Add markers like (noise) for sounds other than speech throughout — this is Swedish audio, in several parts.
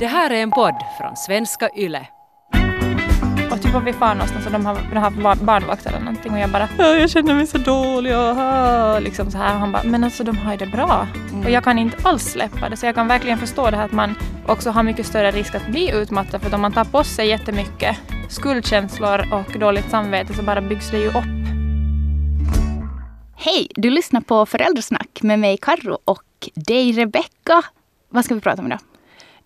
Det här är en podd från svenska YLE. Och typ om vi far någonstans och de har, de har barnvakt eller någonting och jag bara jag känner mig så dålig och liksom så här. Och han bara men alltså de har ju det bra. Mm. Och jag kan inte alls släppa det så jag kan verkligen förstå det här att man också har mycket större risk att bli utmattad för om man tar på sig jättemycket skuldkänslor och dåligt samvete så bara byggs det ju upp. Hej! Du lyssnar på Föräldrasnack med mig Karro och dig Rebecka. Vad ska vi prata om idag?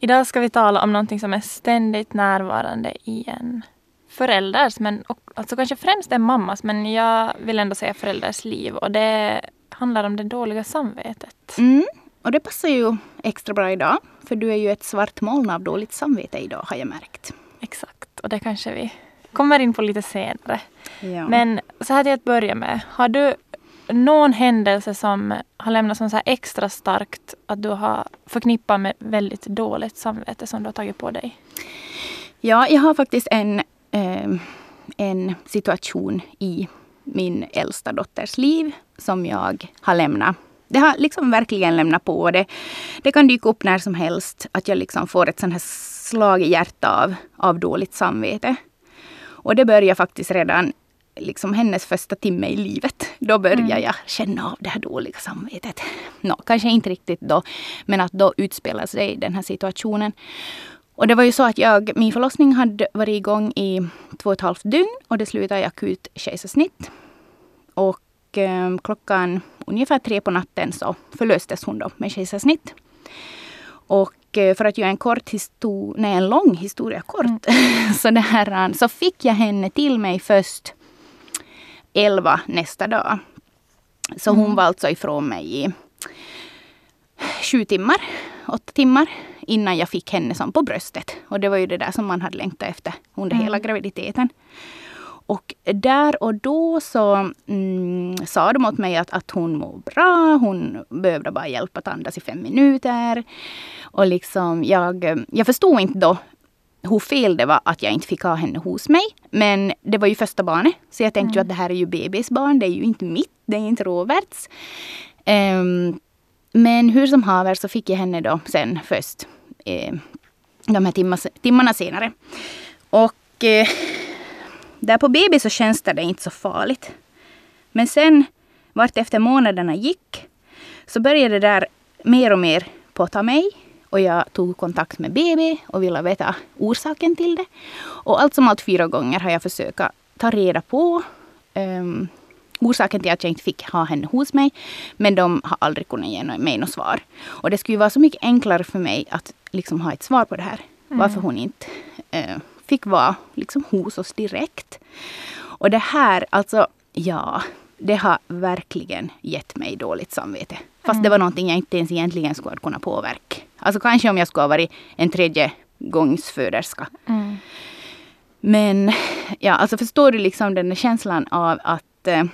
Idag ska vi tala om någonting som är ständigt närvarande i en förälders, men och, alltså kanske främst en mammas, men jag vill ändå säga förälders liv. Och det handlar om det dåliga samvetet. Mm, och det passar ju extra bra idag. För du är ju ett svart moln av dåligt samvete idag har jag märkt. Exakt, och det kanske vi kommer in på lite senare. Ja. Men så här till att börja med. Har du någon händelse som har lämnat som så extra starkt att du har förknippat med väldigt dåligt samvete som du har tagit på dig? Ja, jag har faktiskt en, eh, en situation i min äldsta dotters liv som jag har lämnat. Det har liksom verkligen lämnat på. Det, det kan dyka upp när som helst att jag liksom får ett sånt här slag i hjärtat av, av dåligt samvete. Och det börjar faktiskt redan liksom hennes första timme i livet. Då börjar mm. jag känna av det här dåliga samvetet. No, kanske inte riktigt då, men att då utspelar sig den här situationen. Och det var ju så att jag, min förlossning hade varit igång i två och ett halvt dygn och det slutade i akut kejsarsnitt. Och eh, klockan ungefär tre på natten så förlöstes hon då med kejsarsnitt. Och eh, för att göra en kort historia, nej en lång historia kort, mm. (laughs) så, det här, så fick jag henne till mig först 11 nästa dag. Så hon mm. var alltså ifrån mig i sju timmar, åtta timmar innan jag fick henne som på bröstet. Och det var ju det där som man hade längtat efter under mm. hela graviditeten. Och där och då så mm, sa de åt mig att, att hon mår bra. Hon behövde bara hjälp att andas i fem minuter. Och liksom jag, jag förstod inte då hur fel det var att jag inte fick ha henne hos mig. Men det var ju första barnet. Så jag tänkte mm. ju att det här är ju bebis barn. Det är ju inte mitt. Det är inte Roberts. Um, men hur som haver så fick jag henne då sen först. Eh, de här timma, timmarna senare. Och eh, där på BB så känns det inte så farligt. Men sen vart efter månaderna gick så började det där mer och mer påta mig. Och jag tog kontakt med BB och ville veta orsaken till det. Och allt som allt fyra gånger har jag försökt ta reda på um, orsaken till att jag inte fick ha henne hos mig. Men de har aldrig kunnat ge mig något svar. Och det skulle vara så mycket enklare för mig att liksom ha ett svar på det här. Mm. Varför hon inte uh, fick vara liksom hos oss direkt. Och det här, alltså ja, det har verkligen gett mig dåligt samvete. Fast mm. det var någonting jag inte ens egentligen skulle kunna påverka. Alltså kanske om jag skulle ha varit en tredje gångs föderska. Mm. Men ja, alltså förstår du liksom den känslan av att eh,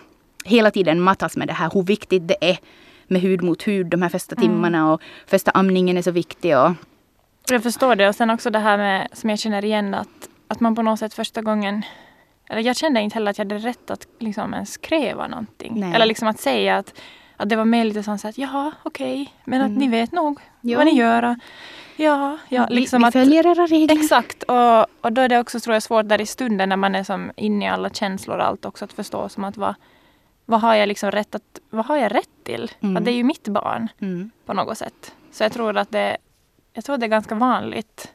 hela tiden mattas med det här hur viktigt det är med hud mot hud de här första mm. timmarna och första amningen är så viktig. Och... Jag förstår det och sen också det här med som jag känner igen att, att man på något sätt första gången eller jag kände inte heller att jag hade rätt att liksom ens kräva någonting. Nej. Eller liksom att säga att att det var mer lite sånt att jaha, okej, okay, men att mm. ni vet nog jo. vad ni gör. Ja, ja, liksom vi, vi följer era regler. Exakt. Och, och då är det också tror jag, svårt där i stunden när man är som inne i alla känslor och allt också att förstå som att vad, vad har jag liksom rätt att, vad har jag rätt till? Mm. Att det är ju mitt barn mm. på något sätt. Så jag tror att det, jag tror det är ganska vanligt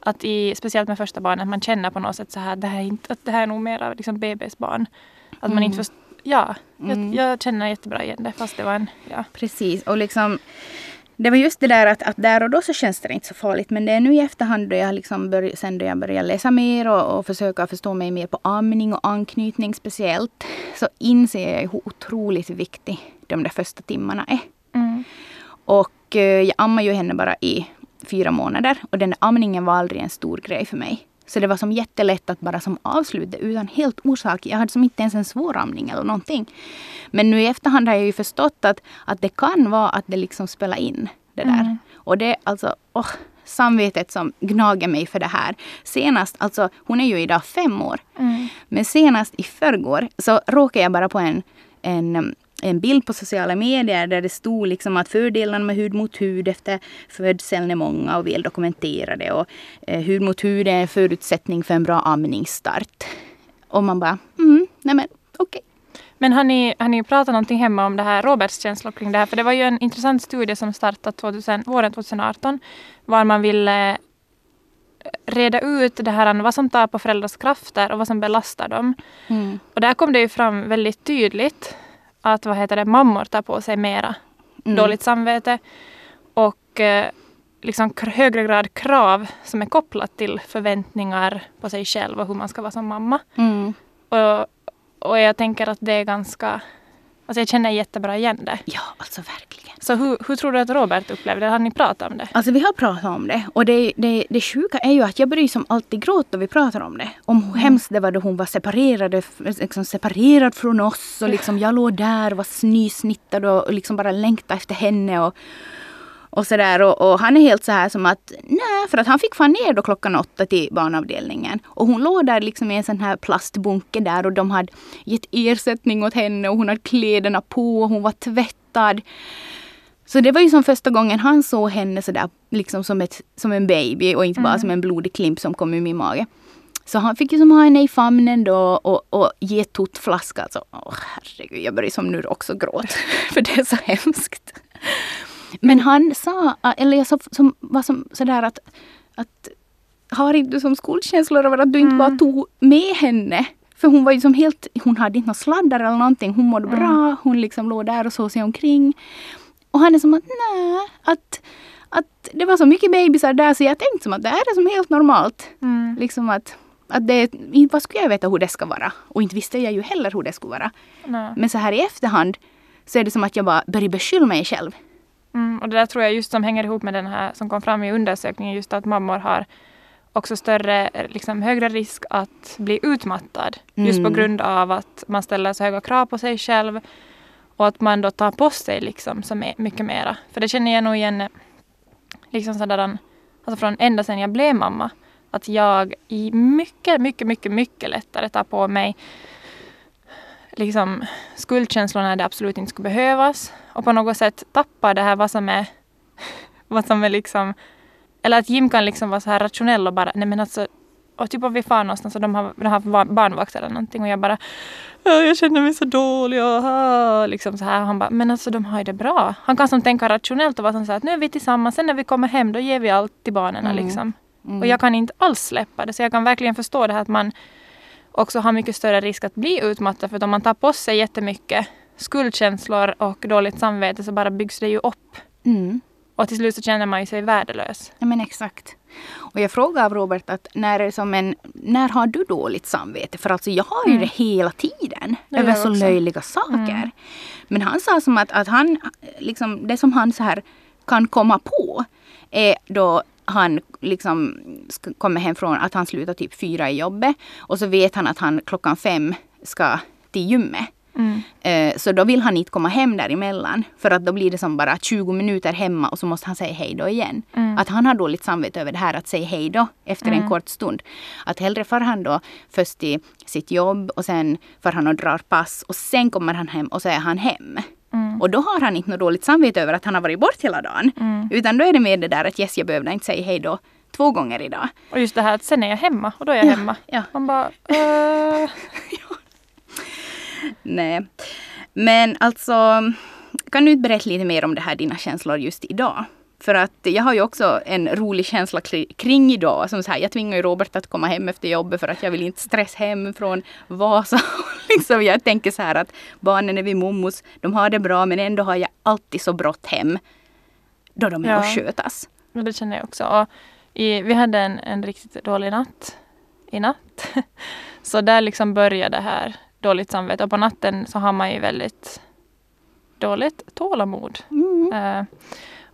att i, speciellt med första barnet, man känner på något sätt så här, det här är inte, att det här är nog mer av liksom bebis barn. Att man inte mm. förstår ja, mm. jag, jag, känner jättebra igen det fast det var en, ja. Precis och liksom det var just det där att, att där och då så känns det inte så farligt. Men det är nu i efterhand då jag liksom börj, sen då jag började läsa mer och, och försöka förstå mig mer på amning och anknytning speciellt. Så inser jag hur otroligt viktig de där första timmarna är. Mm. Och eh, jag ammade ju henne bara i fyra månader. Och den där amningen var aldrig en stor grej för mig. Så det var som jättelätt att bara som avsluta utan helt orsak. Jag hade som inte ens en svåramning eller någonting. Men nu i efterhand har jag ju förstått att, att det kan vara att det liksom spelar in det där. Mm. Och det alltså, oh, samvetet som gnager mig för det här. Senast, alltså hon är ju idag fem år. Mm. Men senast i förrgår så råkade jag bara på en, en en bild på sociala medier där det stod liksom att fördelarna med hud mot hud efter födseln är många och väl dokumenterade. Och eh, hud mot hud är en förutsättning för en bra amningsstart. Och man bara, mm, nej men okej. Okay. Men har ni, har ni pratat någonting hemma om det här, Roberts känslor kring det här? För det var ju en intressant studie som startade 2000, våren 2018 var man ville reda ut det här, vad som tar på föräldrars krafter och vad som belastar dem. Mm. Och där kom det ju fram väldigt tydligt att vad heter det, mammor tar på sig mera mm. dåligt samvete och eh, liksom högre grad krav som är kopplat till förväntningar på sig själv och hur man ska vara som mamma. Mm. Och, och jag tänker att det är ganska Alltså jag känner jättebra igen det. Ja, alltså verkligen. Så hur, hur tror du att Robert upplevde det? Har ni pratat om det? Alltså vi har pratat om det. Och det, det, det sjuka är ju att jag börjar som alltid gråta då vi pratar om det. Om hur mm. hemskt det var då hon var separerad, liksom separerad från oss. Och liksom jag låg där och var nysnittad och liksom bara längtade efter henne. Och, och sådär. Och, och, han är helt så här som att nej, för att han fick fan ner då klockan åtta till barnavdelningen. Och hon låg där liksom i en sån här plastbunke där och de hade gett ersättning åt henne och hon hade kläderna på och hon var tvättad. Så det var ju som första gången han såg henne sådär liksom som, ett, som en baby och inte bara mm. som en blodig klimp som kom ur min mage. Så han fick ju som ha henne i famnen då och, och ge tuttflaska. Alltså, åh, herregud, jag börjar som nu också gråta. (laughs) för det är så hemskt. Men han sa, eller jag sa som, var som sådär att, att har inte du som skuldkänslor över att du inte bara mm. tog med henne? För hon var ju som helt, hon hade inte några sladdar eller någonting. Hon mådde mm. bra, hon liksom låg där och såg sig omkring. Och han är som att nej, att, att det var så mycket bebisar där så jag tänkte som att det här är som helt normalt. Mm. Liksom att, att det, vad skulle jag veta hur det ska vara? Och inte visste jag ju heller hur det skulle vara. Nej. Men så här i efterhand så är det som att jag bara börjar beskylla mig själv. Mm, och det där tror jag just som hänger ihop med den här som kom fram i undersökningen, just att mammor har också större, liksom högre risk att bli utmattad. Mm. Just på mm. grund av att man ställer så höga krav på sig själv och att man då tar på sig liksom så mycket mera. För det känner jag nog igen liksom sådär, alltså från ända sedan jag blev mamma. Att jag i mycket, mycket, mycket, mycket lättare tar på mig liksom skuldkänslor när det absolut inte skulle behövas. Och på något sätt tappa det här vad som är, (laughs) vad som är liksom, eller att Jim kan liksom vara så här rationell och bara, nej men alltså, och typ om vi far någonstans och de har, de har barnvakt eller någonting och jag bara, jag känner mig så dålig och liksom så här. Han bara, men alltså de har ju det bra. Han kan som tänka rationellt och vara så här att nu är vi tillsammans, sen när vi kommer hem då ger vi allt till barnen mm. liksom. Mm. Och jag kan inte alls släppa det så jag kan verkligen förstå det här att man också har mycket större risk att bli utmattad. För att om man tar på sig jättemycket skuldkänslor och dåligt samvete så bara byggs det ju upp. Mm. Och till slut så känner man ju sig värdelös. Ja men exakt. Och jag frågade av Robert att när, som en, när har du dåligt samvete? För alltså jag har ju mm. det hela tiden. Det över så löjliga saker. Mm. Men han sa som att, att han, liksom, det som han så här kan komma på är då han liksom kommer hem från att han slutar typ fyra i jobbet. Och så vet han att han klockan fem ska till gymmet. Mm. Eh, så då vill han inte komma hem däremellan. För att då blir det som bara 20 minuter hemma och så måste han säga hej då igen. Mm. Att han har dåligt samvete över det här att säga hej då efter mm. en kort stund. Att hellre far han då först till sitt jobb och sen far han och drar pass och sen kommer han hem och så är han hem. Mm. Och då har han inte något dåligt samvete över att han har varit bort hela dagen. Mm. Utan då är det mer det där att yes, jag behövde inte säga hej då två gånger idag. Och just det här att sen är jag hemma och då är jag ja, hemma. Ja. Man bara... (laughs) Uh... Nej. Men alltså, kan du berätta lite mer om det här, dina känslor just idag? För att jag har ju också en rolig känsla kring idag. Som så här, jag tvingar ju Robert att komma hem efter jobbet för att jag vill inte stressa hem från Vasa. (laughs) liksom, jag tänker så här att barnen är vid mommos, de har det bra men ändå har jag alltid så brått hem. Då de är ja. och skötas. Ja, det känner jag också. Och i, vi hade en, en riktigt dålig natt i natt. (laughs) så där liksom började det här dåligt samvete. Och på natten så har man ju väldigt dåligt tålamod. Mm. Uh,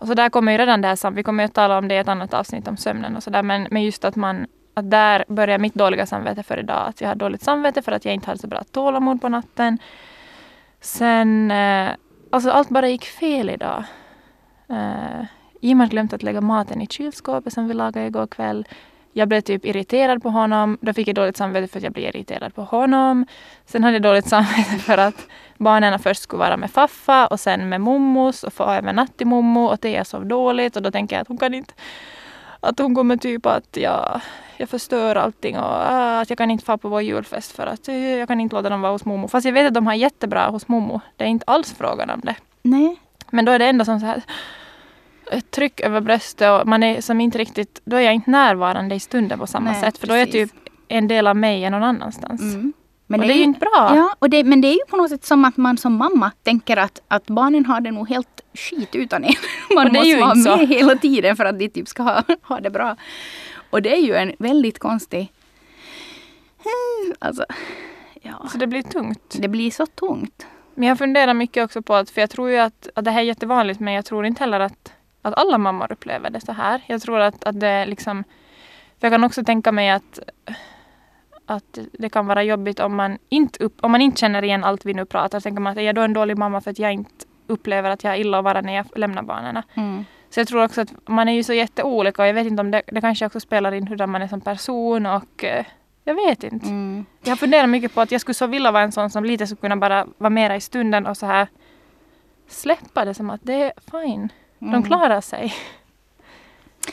och så där kommer ju redan det här, vi kommer ju att tala om det i ett annat avsnitt om sömnen och sådär, men, men just att man att där börjar mitt dåliga samvete för idag. Att jag har dåligt samvete för att jag inte hade så bra tålamod på natten. Sen, eh, alltså allt bara gick fel idag. Eh, Jim har glömt att lägga maten i kylskåpet som vi lagade igår kväll jag blev typ irriterad på honom. Då fick jag dåligt samvete för att jag blev irriterad på honom. Sen hade jag dåligt (laughs) samvete för att barnen först skulle vara med faffa och sen med mommos och få övernatt till mommo och det jag sov dåligt och då tänker jag att hon kan inte att hon kommer typ att jag, jag förstör allting och äh, att jag kan inte få på vår julfest för att äh, jag kan inte låta dem vara hos mommo. Fast jag vet att de har jättebra hos mommo. Det är inte alls frågan om det. Nej. Men då är det ändå som så här ett tryck över bröstet och man är som inte riktigt, då är jag inte närvarande i stunden på samma Nej, sätt. För då är precis. typ en del av mig är någon annanstans. Mm. och det är ju inte bra. Ja, och det, men det är ju på något sätt som att man som mamma tänker att, att barnen har det nog helt skit utan en. (laughs) Man Och det måste vara inte så. med hela tiden för att de typ ska ha, (laughs) ha det bra. Och det är ju en väldigt konstig... Alltså, ja. Så det blir tungt. Det blir så tungt. Men jag funderar mycket också på att, för jag tror ju att, att det här är jättevanligt men jag tror inte heller att, att alla mammor upplever det så här. Jag tror att, att det liksom, för jag kan också tänka mig att, att det kan vara jobbigt om man inte, upp, om man inte känner igen allt vi nu pratar. Tänker man att är jag då en dålig mamma för att jag inte upplever att jag är illa att vara när jag lämnar barnen. Mm. Så jag tror också att man är ju så jätteolika och jag vet inte om det, det kanske också spelar in hur man är som person och eh, jag vet inte. Mm. Jag funderar mycket på att jag skulle så vilja vara en sån som lite skulle kunna bara vara mera i stunden och så här släppa det som att det är fine. De Mm. klarar sig.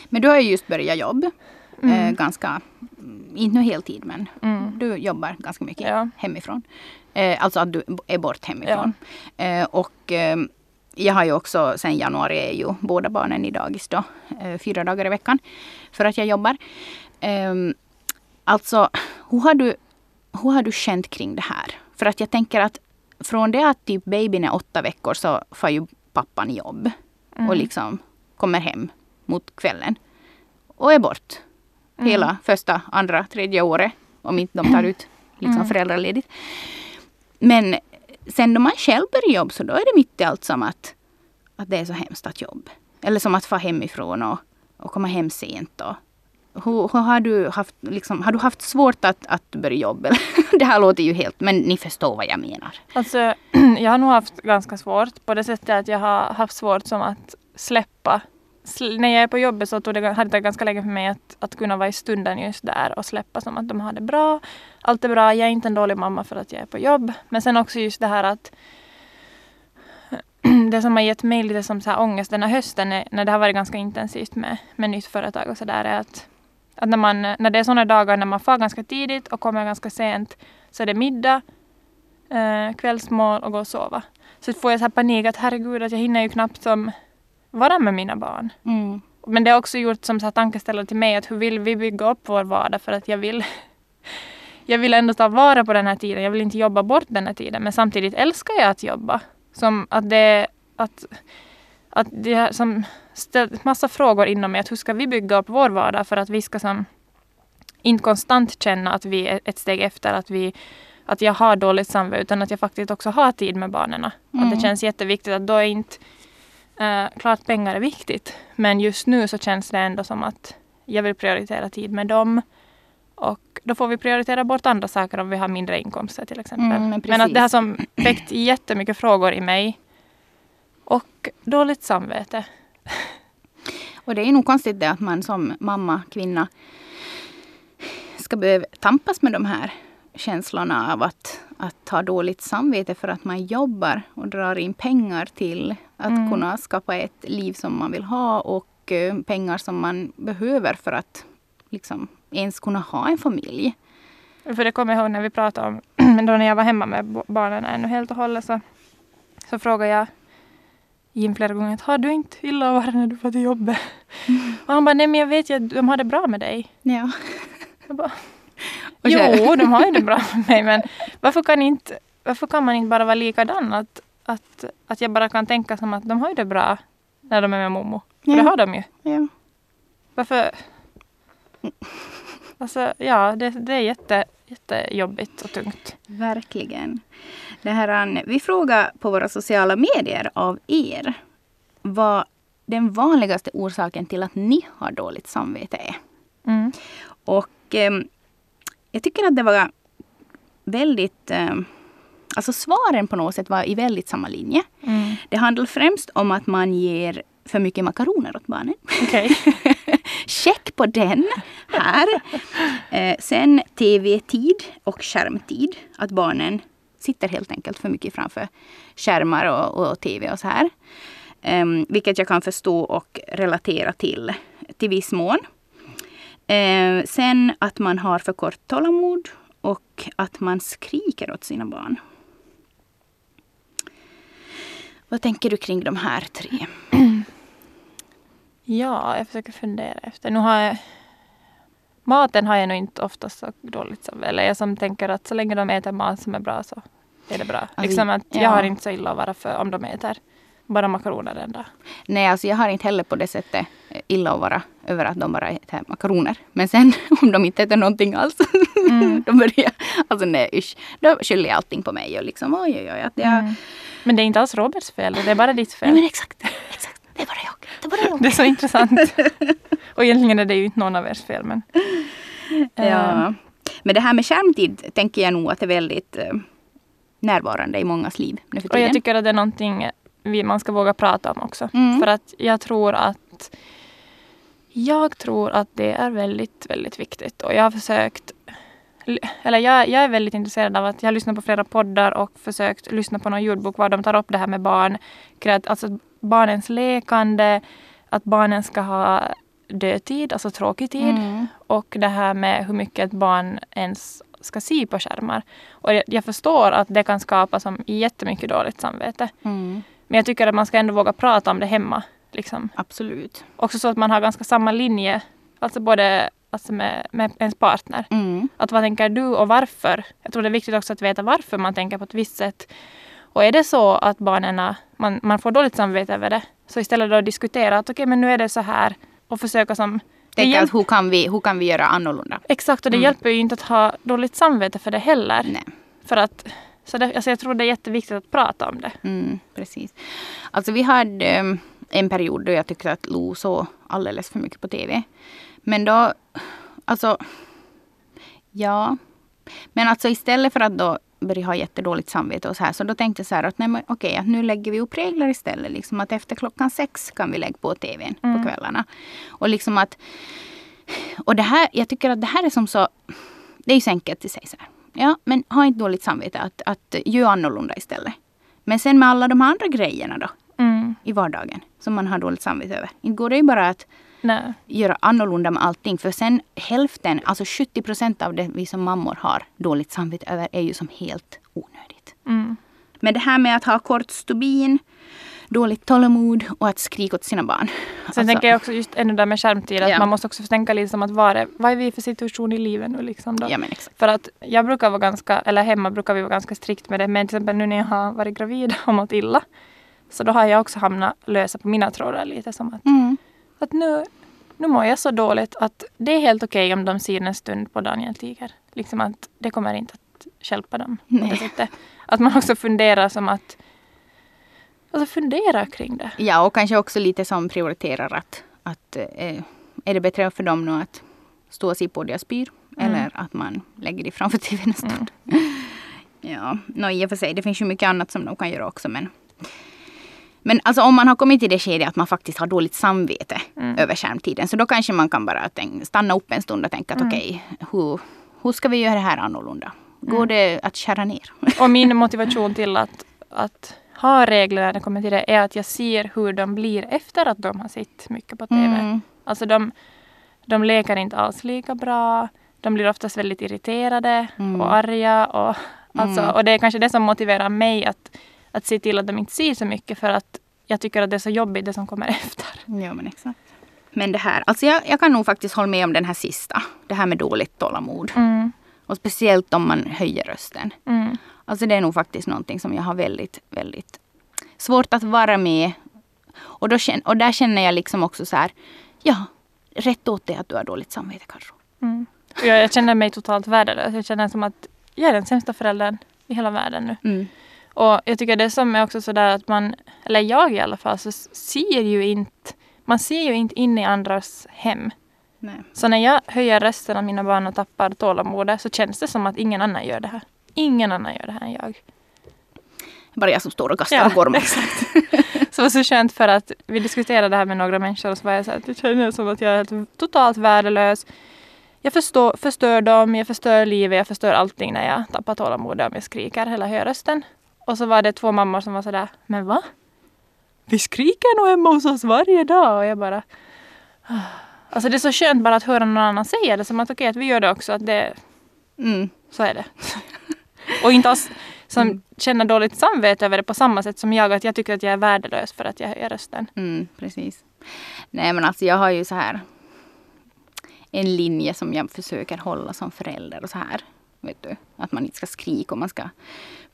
Men du har ju just börjat jobb. Mm. Eh, ganska, mm, inte nu heltid men Mm. du jobbar ganska mycket Ja. hemifrån. Eh, alltså att du är bort hemifrån. Eh, och eh, jag har ju också sen januari är ju båda barnen i dagis då. Eh, fyra dagar i veckan. För att jag jobbar. Eh, alltså hur har, du, hur har du känt kring det här? För att jag tänker att från det att typ babyn är åtta veckor så får ju pappan jobb. Mm. Och liksom kommer hem mot kvällen. Och är bort. Mm. Hela första, andra, tredje året. Om inte de tar ut (clears throat) liksom Mm. föräldraledigt. Men sen då man själv börjar jobba så då är det mitt i allt som att, att det är så hemskt att jobba. Eller som att få hemifrån och, och komma hem sent. Och, hur, hur har, du haft, liksom, har du haft svårt att, att börja jobba? (laughs) det här låter ju helt, men ni förstår vad jag menar. Alltså, (clears throat) jag har nog haft ganska svårt på det sättet att jag har haft svårt som att släppa. Sl- när jag är på jobbet så tog det, hade det ganska länge för mig att, att kunna vara i stunden just där och släppa som att de har det bra. Allt är bra, jag är inte en dålig mamma för att jag är på jobb. Men sen också just det här att (clears throat) det som har gett mig lite som så här ångest den här hösten när det har varit ganska intensivt med, med nytt företag och sådär är att, att när, man, när det är sådana dagar när man far ganska tidigt och kommer ganska sent så är det middag, eh, kvällsmål och gå och sova. Så får jag så här panik att herregud att jag hinner ju knappt som vara med mina barn. Mm. Men det har också gjort som så här tankeställare till mig att hur vill vi bygga upp vår vardag för att jag vill (laughs) jag vill ändå ta vara på den här tiden. Jag vill inte jobba bort den här tiden. Men samtidigt älskar jag att jobba. Som att det att, att det är som ställt massa frågor inom mig. Att hur ska vi bygga upp vår vardag för att vi ska som inte konstant känna att vi är ett steg efter. Att, vi, att jag har dåligt samvete utan att jag faktiskt också har tid med barnen. Att Mm. det känns jätteviktigt att då är inte Eh, klart pengar är viktigt. Men just nu så känns det ändå som att jag vill prioritera tid med dem. Och då får vi prioritera bort andra saker om vi har mindre inkomster till exempel. Mm, men men att det har som väckt jättemycket frågor i mig. Och dåligt samvete. Och det är nog konstigt det att man som mamma, kvinna ska behöva tampas med de här känslorna av att, att ha dåligt samvete för att man jobbar och drar in pengar till att Mm. kunna skapa ett liv som man vill ha och eh, pengar som man behöver för att liksom ens kunna ha en familj. För det kommer jag ihåg när vi pratade om, men (clears throat) då när jag var hemma med barnen ännu helt och hållet så, så frågade jag Jim flera gånger att har du inte illa vara när du får till jobbet? Och han bara, nej men jag vet ju att de har det bra med dig. Ja. Jag bara, (laughs) Och jo, de har ju det bra med mig men varför kan, inte, varför kan man inte bara vara likadan? Att, att, att jag bara kan tänka som att de har ju det bra när de är med mommo. För Ja. det har de ju. ja. Varför? Alltså ja, det, det är jätte, jättejobbigt och tungt. Verkligen. Det här, vi frågar på våra sociala medier av er vad den vanligaste orsaken till att ni har dåligt samvete är. Mm. Och ehm, jag tycker att det var väldigt... ehm, alltså svaren på något sätt var i väldigt samma linje. Mm. Det handlar främst om att man ger för mycket makaroner åt barnen. Okej. (laughs) Check på den. här. (laughs) Eh, sen tv-tid och skärmtid. Att barnen sitter helt enkelt för mycket framför skärmar och, och tv och så här. Um, vilket jag kan förstå och relatera till till viss mån. Uh, sen att man har för kort tålamod och att man skriker åt sina barn. Vad tänker du kring de här tre? (clears throat) Ja, jag försöker fundera efter. Nu har jag, maten har jag nog inte oftast så dåligt som Eller jag som tänker att så länge de äter mat som är bra så är det bra. Liksom att ja. jag har inte så illa att vara för om de äter bara makaroner en dag. Nej, alltså jag har inte heller på det sättet illa att vara över att de bara äter makaroner. Men sen (laughs) om de inte äter någonting alls, mm. (laughs) då börjar alltså nej usch. Då skyller jag allting på mig och liksom oj oj oj. Att jag... Mm. Men det är inte alls Roberts fel, det är bara ditt fel. Nej men exakt, exakt. Det är bara jag. Det är, bara jag. (laughs) det är så intressant. och egentligen är det ju inte någon av ers fel men. ja. Um. Men det här med skärmtid tänker jag nog att är väldigt uh, närvarande i mångas liv nu för tiden. Och jag tycker att det är någonting vi, man ska våga prata om också. Mm. För att jag tror att jag tror att det är väldigt, väldigt viktigt. Och jag har försökt eller jag, jag är väldigt intresserad av att jag har lyssnat på flera poddar och försökt lyssna på någon ljudbok var de tar upp det här med barn. Alltså barnens lekande, att barnen ska ha dödtid, alltså tråkig tid. Mm. Och det här med hur mycket ett barn ens ska se på skärmar. Och jag, jag förstår att det kan skapa som jättemycket dåligt samvete. Mm. Men jag tycker att man ska ändå våga prata om det hemma. Liksom. Absolut. Också så att man har ganska samma linje, alltså både alltså med, med ens partner. Mm. Att vad tänker du och varför? Jag tror det är viktigt också att veta varför man tänker på ett visst sätt. Och är det så att barnen, man, man får dåligt samvete över det, så istället då diskutera att okej okay, men nu är det så här och försöka som Tänka att hur kan, vi, hur kan vi göra annorlunda? Exakt och det mm. hjälper ju inte att ha dåligt samvete för det heller. Nej. För att så det, alltså jag tror det är jätteviktigt att prata om det. Mm, precis. Alltså vi hade um, en period då jag tyckte att Lo såg alldeles för mycket på TV. Men då, alltså, ja. Men alltså istället för att då börja ha jättedåligt samvete och så här. Så då tänkte jag så här att nej men okej, nu lägger vi upp regler istället. Liksom att efter klockan sex kan vi lägga på TVn mm. på kvällarna. Och liksom att, och det här, jag tycker att det här är som så, det är ju så enkelt i sig så här. Ja, men ha inte dåligt samvete att, att göra annorlunda istället. Men sen med alla de andra grejerna då mm. i vardagen som man har dåligt samvete över. Inte går det ju bara att Nej. göra annorlunda med allting. För sen hälften, alltså 70 procent av det vi som mammor har dåligt samvete över är ju som helt onödigt. Mm. Men det här med att ha kort stubin dåligt tålamod och att skrika åt sina barn. Sen alltså, tänker jag också just ännu där med skärmtid att ja. man måste också tänka lite som att vad är, vad är vi för situation i livet nu liksom då? Ja, men exakt. För att jag brukar vara ganska, eller hemma brukar vi vara ganska strikt med det men till exempel nu när jag har varit gravid (laughs) och mått illa så då har jag också hamnat lösa på mina trådar lite som att, mm. Att nu, nu mår jag så dåligt att det är helt okej okay om de ser en stund på Daniel Tiger. Liksom att det kommer inte att hjälpa dem. Att man också funderar som att Alltså fundera kring det. Ja, och kanske också lite som prioriterar att, att eh, är det bättre för dem nu att stå och se på det jag spyr mm. eller att man lägger det framför tvn en stund. Mm. ja, no, i och för sig, det finns ju mycket annat som de kan göra också men men alltså om man har kommit till det skedet att man faktiskt har dåligt samvete mm. över skärmtiden så då kanske man kan bara tänka, stanna upp en stund och tänka att mm. okej, okay, hur, hur ska vi göra det här annorlunda? Går mm. det att skära ner? (laughs) Och min (laughs) motivation till att, att ha regler när det kommer till det är att jag ser hur de blir efter att de har sett mycket på TV. Mm. Alltså de, de leker inte alls lika bra. De blir oftast väldigt irriterade mm. och arga. Och, alltså, mm. och det är kanske det som motiverar mig att, att se till att de inte ser så mycket för att jag tycker att det är så jobbigt det som kommer (laughs) efter. Ja men exakt. Men det här, alltså jag, jag kan nog faktiskt hålla med om den här sista. Det här med dåligt tålamod. Mm. Och speciellt om man höjer rösten. Mm. Alltså det är nog faktiskt någonting som jag har väldigt, väldigt svårt att vara med. Och, då, och där känner jag liksom också så här, ja, rätt åt dig att du har dåligt samvete kanske. Mm. Jag, jag känner mig totalt värdelös. Jag känner som att jag är den sämsta föräldern i hela världen nu. Mm. Och jag tycker det som är också sådär att man, eller jag i alla fall, så ser ju inte, man ser ju inte in i andras hem. Nej. Så när jag höjer rösten av mina barn och tappar tålamodet så känns det som att ingen annan gör det här. Ingen annan gör det här än jag. Bara jag som står och kastar ja, gormar. Exakt. (laughs) så det var så skönt för att vi diskuterade det här med några människor och så var jag så här, det känns som att jag är totalt värdelös. jag förstår, förstör dem, jag förstör livet, jag förstör allting när jag tappar tålamodet om jag skriker eller höjer rösten. Och så var det två mammor som var sådär, men va? Vi skriker nog hemma hos oss varje dag. Och jag bara... Alltså det är så skönt bara att höra någon annan säga det. Som att okej, okay, att vi gör det också. Att det, Mm. så är det. (laughs) och inte alls som Mm. känner dåligt samvete över det på samma sätt som jag. Att jag tycker att jag är värdelös för att jag höjer rösten. Mm, precis. Nej men alltså jag har ju så här en linje som jag försöker hålla som förälder och så här. Vet du? Att man inte ska skrika och man ska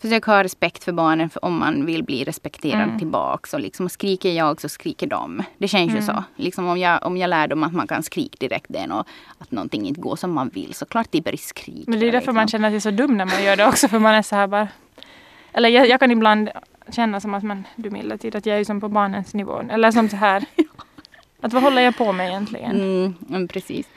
försöka ha respekt för barnen för om man vill bli respekterad Mm. tillbaks. Och liksom, och skriker jag så skriker de. Det känns ju så. Liksom om, jag, om jag lär dem att man kan skrika direkt den och att någonting inte går som man vill så klart det börjar skrika. Men det är därför liksom. man känner sig så dum när man gör det också. För man är så här bara... Eller jag, jag kan ibland känna som att man, du milda tid, att jag är som på barnens nivå. Eller som så här. (laughs) Att vad håller jag på med egentligen? Mm, mm, precis.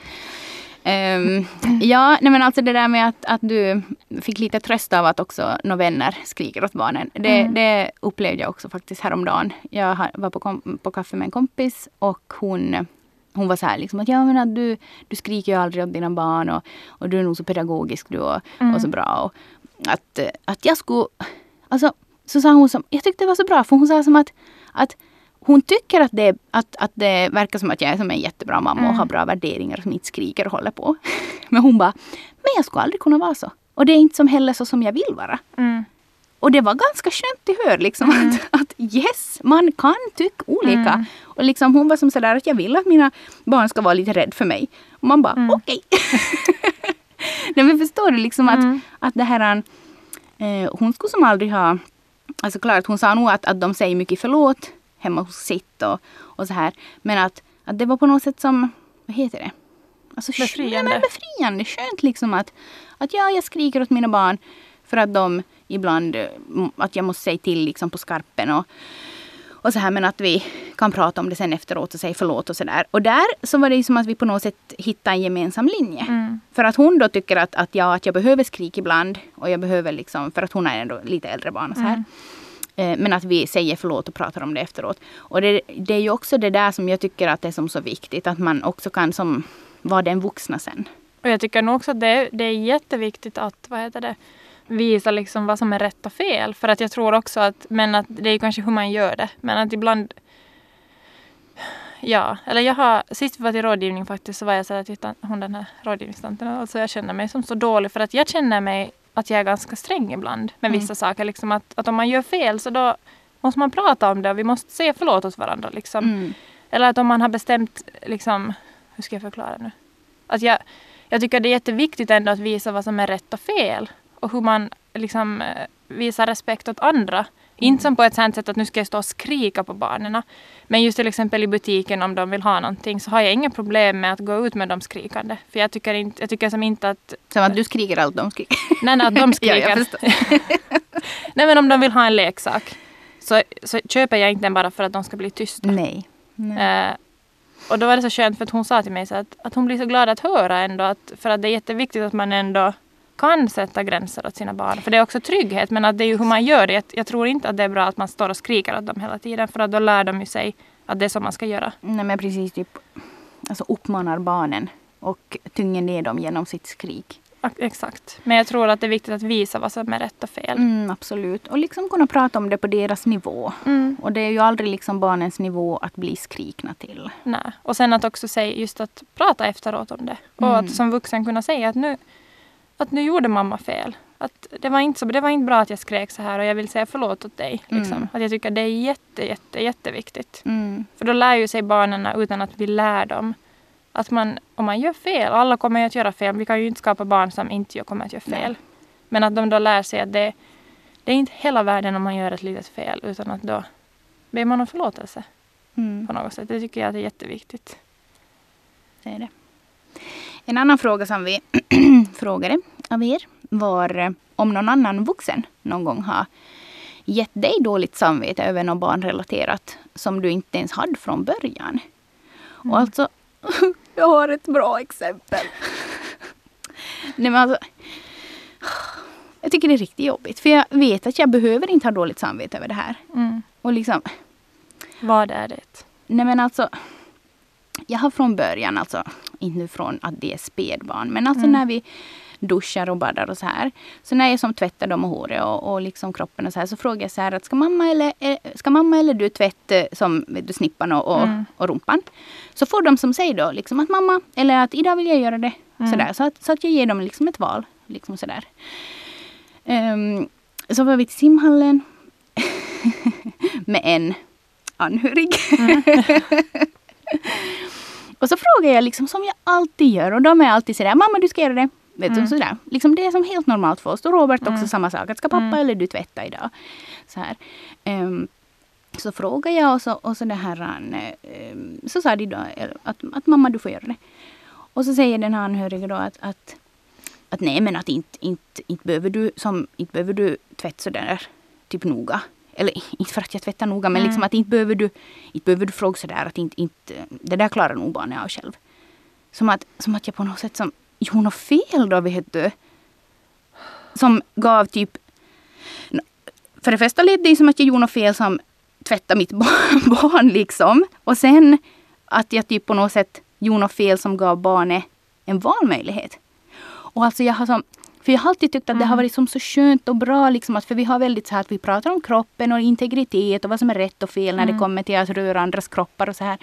Ehm, (laughs) ja, nej men alltså det där med att, att du fick lite tröst av att också några vänner skriker åt barnen. Det, Mm. det upplevde jag också faktiskt häromdagen. Jag var på, kom, på kaffe med en kompis och hon, hon var så här liksom att ja men att du, du skriker ju aldrig åt dina barn och, och du är nog så pedagogisk du och, och så bra. Och att, att jag skulle, alltså så sa hon som, jag tyckte det var så bra för hon sa som att, att hon tycker att det, att, att det verkar som att jag är som en jättebra mamma och har bra värderingar som inte skriker och håller på. (laughs) Men hon bara, men jag skulle aldrig kunna vara så. Och det är inte som heller så som jag vill vara. Mm. Och det var ganska skönt att höra liksom att, att yes, man kan tycka olika. Och liksom hon var som sådär att jag vill att mina barn ska vara lite rädda för mig. Och man bara okej. (laughs) Nej men förstår du liksom att, att det här eh, hon skulle som aldrig ha Alltså klart hon sa nog att, att de säger mycket förlåt hemma hos sitt och, och så här. Men att, att det var på något sätt som, vad heter det? Alltså, Befriande. Men befriande. Skönt liksom att, att ja, jag skriker åt mina barn för att de ibland, eh, att jag måste säga till liksom på skarpen och, och så här men att vi kan prata om det sen efteråt och säga förlåt och sådär. Och där så var det ju som att vi på något sätt hittade en gemensam linje. Mm. För att hon då tycker att, att, ja, att jag behöver skrik ibland och jag behöver liksom, för att hon är ändå lite äldre barn och så här. Eh, Eh, men att vi säger förlåt och pratar om det efteråt. Och det, det är ju också det där som jag tycker att det är som så viktigt. Att man också kan som vara den vuxna sen. Och jag tycker nog också att det, är- det är jätteviktigt att, vad heter det, visa liksom vad som är rätt och fel. För att jag tror också att, men att det är kanske hur man gör det. Men att ibland Ja, eller jag har, sist vi var till rådgivning faktiskt så var jag så här titta hon den här rådgivningstanten alltså jag känner mig som så dålig för att jag känner mig att jag är ganska sträng ibland med vissa saker. Liksom att, att om man gör fel så då måste man prata om det och vi måste säga förlåt åt varandra. Liksom. Mm. Eller att om man har bestämt, liksom, hur ska jag förklara nu? Att jag, jag tycker det är jätteviktigt ändå att visa vad som är rätt och fel. Och hur man liksom eh, visar respekt åt andra. Inte som på ett sånt sätt att nu ska jag stå och skrika på barnen. Men just till exempel i butiken om de vill ha någonting så har jag inga problem med att gå ut med dem skrikande. För jag tycker, inte, jag tycker som inte att, Som att du skriker allt de skriker. nej, nej, att de (laughs) Ja, skriker. förstår. (laughs) nej men om de vill ha en leksak så, så köper jag inte den bara för att de ska bli tysta. Nej. Nej. Eh, och då var det så skönt för att hon sa till mig så att, att hon blir så glad att höra ändå att för att det är jätteviktigt att man ändå kan sätta gränser åt sina barn. För det är också trygghet men att det är ju hur man gör det. Jag, jag tror inte att det är bra att man står och skriker åt dem hela tiden för att då lär de ju sig att det är så man ska göra. Nej men precis typ alltså uppmanar barnen och tynger ner dem genom sitt skrik. Exakt. Men jag tror att det är viktigt att visa vad som är rätt och fel. Mm, absolut. Och liksom kunna prata om det på deras nivå. Mm. Och det är ju aldrig liksom barnens nivå att bli skrikna till. Nej. Och sen att också säga just att prata efteråt om det. Och Mm. att som vuxen kunna säga att nu, att nu gjorde mamma fel. Att det var, inte så, det var inte bra att jag skrek så här och jag vill säga förlåt åt dig. Liksom. Mm. Att jag tycker det är jätte, jätte, jätteviktigt. Mm. För då lär ju sig barnen utan att vi lär dem. Att man, om man gör fel, och alla kommer ju att göra fel. Vi kan ju inte skapa barn som inte kommer att göra fel. Nej. Men att de då lär sig att det, det är inte hela världen om man gör ett litet fel. Utan att då ber man om förlåtelse Mm. på något sätt. Det tycker jag att är jätteviktigt. Det är det. En annan fråga som vi (clears throat) frågade av er var eh, om någon annan vuxen någon gång har gett dig dåligt samvete över något barnrelaterat som du inte ens hade från början. Och alltså, (laughs) jag har ett bra exempel. (laughs) Nej men alltså, (sighs) jag tycker det är riktigt jobbigt. För jag vet att jag behöver inte ha dåligt samvete över det här. Mm. Och liksom, Vad är det? Nej men alltså. Jag har från början alltså. Inte från att det är spädbarn, men alltså Mm. när vi duschar och badar och så här. Så när jag som tvättar dem och håret och, och liksom kroppen och så här så frågar jag så här att ska mamma eller, eh, ska mamma eller du tvätta eh, som du, snippan och, och, Mm. och rumpan. Så får de som säger då liksom att mamma eller att idag vill jag göra det. Mm. Sådär, så, att, så att jag ger dem liksom ett val. Liksom sådär. Ehm, så var vi till simhallen (laughs) med en anhörig. (laughs) och så frågar jag liksom som jag alltid gör och de är alltid sådär, mamma du ska göra det. Vet du, Mm. sådär. Liksom det är som helt normalt för oss. Och Robert också Mm. samma sak. Att ska pappa Mm. eller du tvätta idag? Så här. Ehm, så frågar jag och så, och så det här, ehm, så sa de då eh, att, att mamma du får göra det. Och så säger den här anhöriga då att, att, att nej men att inte, inte, inte, behöver du som, inte behöver du tvätta sådär typ noga. Eller inte för att jag tvättar noga men Mm. liksom att inte behöver du, inte behöver du fråga sådär att inte, inte, det där klarar nog barnet av själv. Som att, som att jag på något sätt som gjorde något fel då vet du. Som gav typ för det första lät det som att jag gjorde något fel som tvättade mitt (laughs) barn, barn liksom. Och sen att jag typ på något sätt gjorde något fel som gav barnet en valmöjlighet. Och alltså jag har som, för jag har alltid tyckt att det har Mm. varit som så skönt och bra liksom att för vi har väldigt så här att vi pratar om kroppen och integritet och vad som är rätt och fel när det Mm. kommer till att röra andras kroppar och så här.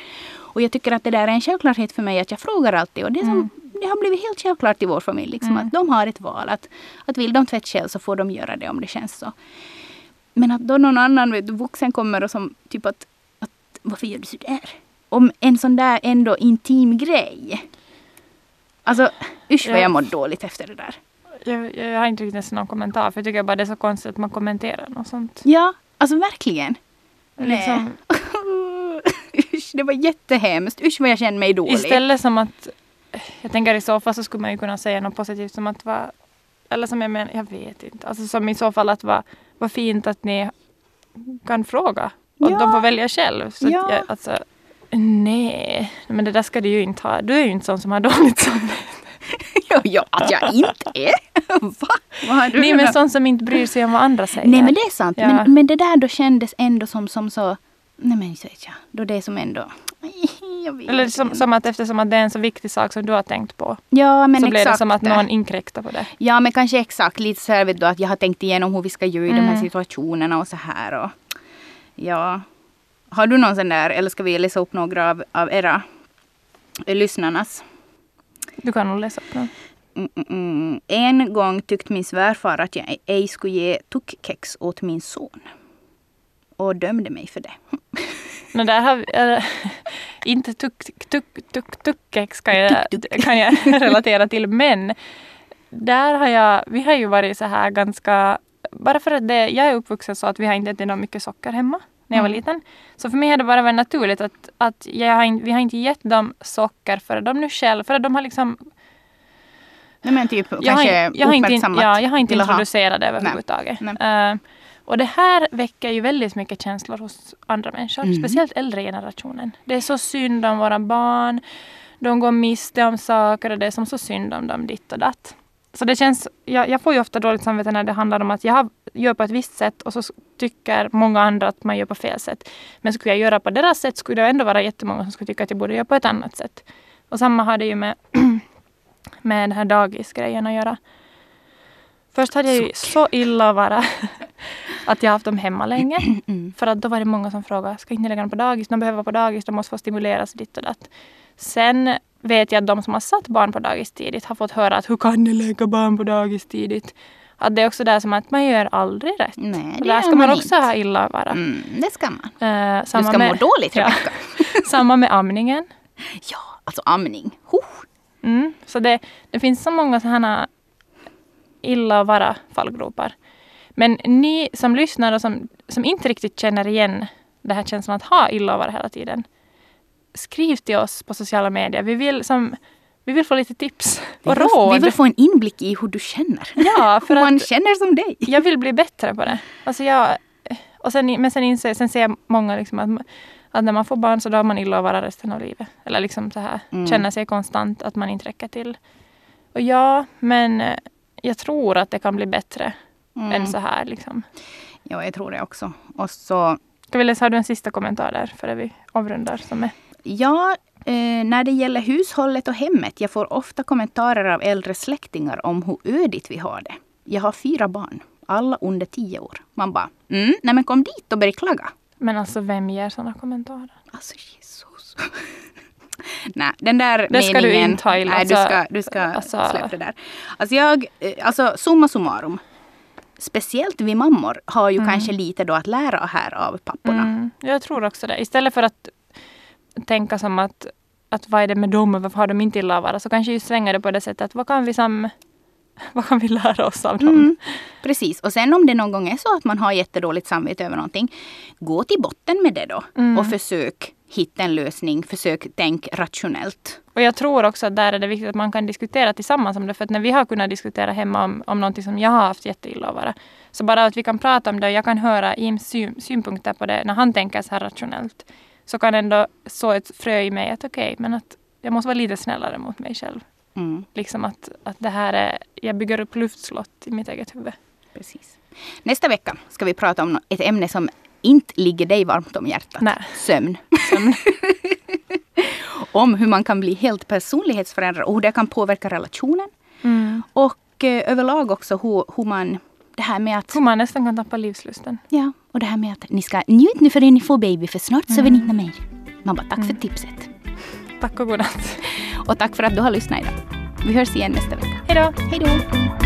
Och jag tycker att det där är en självklarhet för mig att jag frågar alltid och det, som, Mm. det har blivit helt självklart i vår familj liksom Mm. att de har ett val att, att vill de tvätta själv så får de göra det om det känns så. Men att då någon annan vet, vuxen kommer och som typ att, att varför gör du sådär? Om en sån där ändå intim grej. Alltså usch vad Ja. jag mådde dåligt efter det där. Jag, jag har inte riktigt någon kommentar för jag tycker bara det är så konstigt att man kommenterar något sånt. Ja, alltså verkligen. Liksom, (laughs) usch, det var jättehemskt. Usch vad jag kände mig dålig. istället som att jag tänker i så fall så skulle man ju kunna säga något positivt som att vara eller som jag menar, jag vet inte. Alltså som i så fall att vara vad fint att ni kan fråga. Och Ja. de får välja själv. Så Ja. jag, alltså, nej, men det där ska du ju inte ha. Du är ju inte sån som har dåligt samvete. Ja, (laughs) ja, att jag inte är. (laughs) Va? Vad du Nej, men sån som inte bryr sig om vad andra säger. Nej men det är sant. Ja. Men, men det där då kändes ändå som, som så... Nej men så vet jag. Då det är som ändå... (laughs) Jag vet Eller som, som att eftersom att det är en så viktig sak som du har tänkt på. Ja men så blir det som att någon inkräktar på det. Ja men kanske exakt lite så här vet du att jag har tänkt igenom hur vi ska göra i de här Mm. situationerna och så här och... Ja. Har du någon sån där eller ska vi läsa upp några av, av era eh, lyssnarnas? Du kan nog läsa upp den. Mm, mm, mm. En gång tyckte min svärfar att jag ej skulle ge tuckkex åt min son. Och dömde mig för det. (laughs) Men där har vi, äh, (laughs) inte tuck, tuck, tuck, tuckex kan jag, kan jag (laughs) relatera till. Men där har jag, vi har ju varit så här ganska, bara för att det, jag är uppvuxen så att vi har inte ätit något mycket socker hemma när jag var Mm. liten. Så för mig har det bara varit naturligt att, att jag har, vi har inte gett dem socker för de nu själv, för att de har liksom Nej men typ jag har, kanske inte- jag har inte, ja, jag har inte att introducerat det överhuvudtaget. Nej. Eh, och det här väcker ju väldigt mycket känslor hos andra människor. Mm. Speciellt äldre generationen. Det är så synd om våra barn. De går miste om saker och det är som så synd om dem ditt och datt. Så det känns, jag, jag får ju ofta dåligt samvete när det handlar om att jag gör på ett visst sätt och så tycker många andra att man gör på fel sätt. Men skulle jag göra på deras sätt skulle det ändå vara jättemånga som skulle tycka att jag borde göra på ett annat sätt. Och samma har det ju med, (clears throat) med den här dagisgrejen att göra. Först hade jag ju så illa att vara (laughs) att jag haft dem hemma länge. Mm. För att då var det många som frågade, ska inte lägga dem på dagis? De behöver vara på dagis, de måste få stimuleras ditt och datt. Sen vet jag att de som har satt barn på dagis tidigt har fått höra att hur kan ni lägga barn på dagis tidigt? Att det är också där som att man gör aldrig rätt. Nej, det där ska man också inte. ha illa vara. Mm, det ska man. Du samma ska med, må dåligt (laughs) Ja. (laughs) Samma med amningen. Ja, alltså amning. Huh. Mm. Så det, det finns så många sådana illa vara fallgropar. Men ni som lyssnar och som, som inte riktigt känner igen det här känslan att ha illa vara hela tiden. Skriv till oss på sociala medier. Vi vill, som, vi vill få lite tips och Vi vill, råd. vi vill få en inblick i hur du känner. Ja, för hur man känner som dig. jag vill bli bättre på det. Alltså jag, och sen, men sen, inser, sen ser många liksom att, att när man får barn så då har man illa att vara resten av livet. Eller liksom så här, Mm. känna sig konstant att man inte räcker till. Och ja, men eh, jag tror att det kan bli bättre Mm. än så här. Liksom. Ja, jag tror det också. Och så, Ska vi läsa, har du en sista kommentar där före vi avrundar? Som är, ja, Eh, när det gäller hushållet och hemmet, jag får ofta kommentarer av äldre släktingar om hur ödigt vi har det. Jag har fyra barn, alla under tio år. Man bara, mm, nej men kom dit och börja klaga. Men alltså vem ger sådana kommentarer? Alltså Jesus. (laughs) Nej, den där Det ska du meningen. inte ha illa. Nej, du Alltså, ska, du ska alltså- släppa det där. Alltså jag, eh, alltså summa summarum. Speciellt vi mammor har ju kanske lite då att lära här av papporna. Mm, jag tror också det. Istället för att tänka som att, att vad är det med dem och varför har de inte illa vara, så kanske just svänga det på det sättet att vad kan vi, som, (laughs) vad kan vi lära oss av dem? Mm, precis. Och sen om det någon gång är så att man har jättedåligt samvete över någonting. Gå till botten med det då. Mm. Och försök hitta en lösning. Försök tänk rationellt. Och jag tror också att där är det viktigt att man kan diskutera tillsammans om det. För att när vi har kunnat diskutera hemma om, om någonting som jag har haft jätteilla att vara. Så bara att vi kan prata om det och jag kan höra Jims syn, synpunkter på det när han tänker så här rationellt. Så kan ändå så ett frö i mig att okej, men att jag måste vara lite snällare mot mig själv. Mm, Liksom att, att det här är, jag bygger upp luftslott i mitt eget huvud. precis. Nästa vecka ska vi prata om ett ämne som inte ligger dig varmt om hjärtat. Nej. Sömn. Sömn. (laughs) om hur man kan bli helt personlighetsförändrad och hur det kan påverka relationen. Mm. Och eh, överlag också hur, hur man... Det här med att... Hur man nästan kan tappa livslusten. Ja, och det här med att ni ska njut nu förrän ni får baby för snart sover ni inte mer. Man bara tack för tipset. Tack och godnatt. Och tack för att du har lyssnat idag. Vi hörs igen nästa vecka. Hej då! Hej då!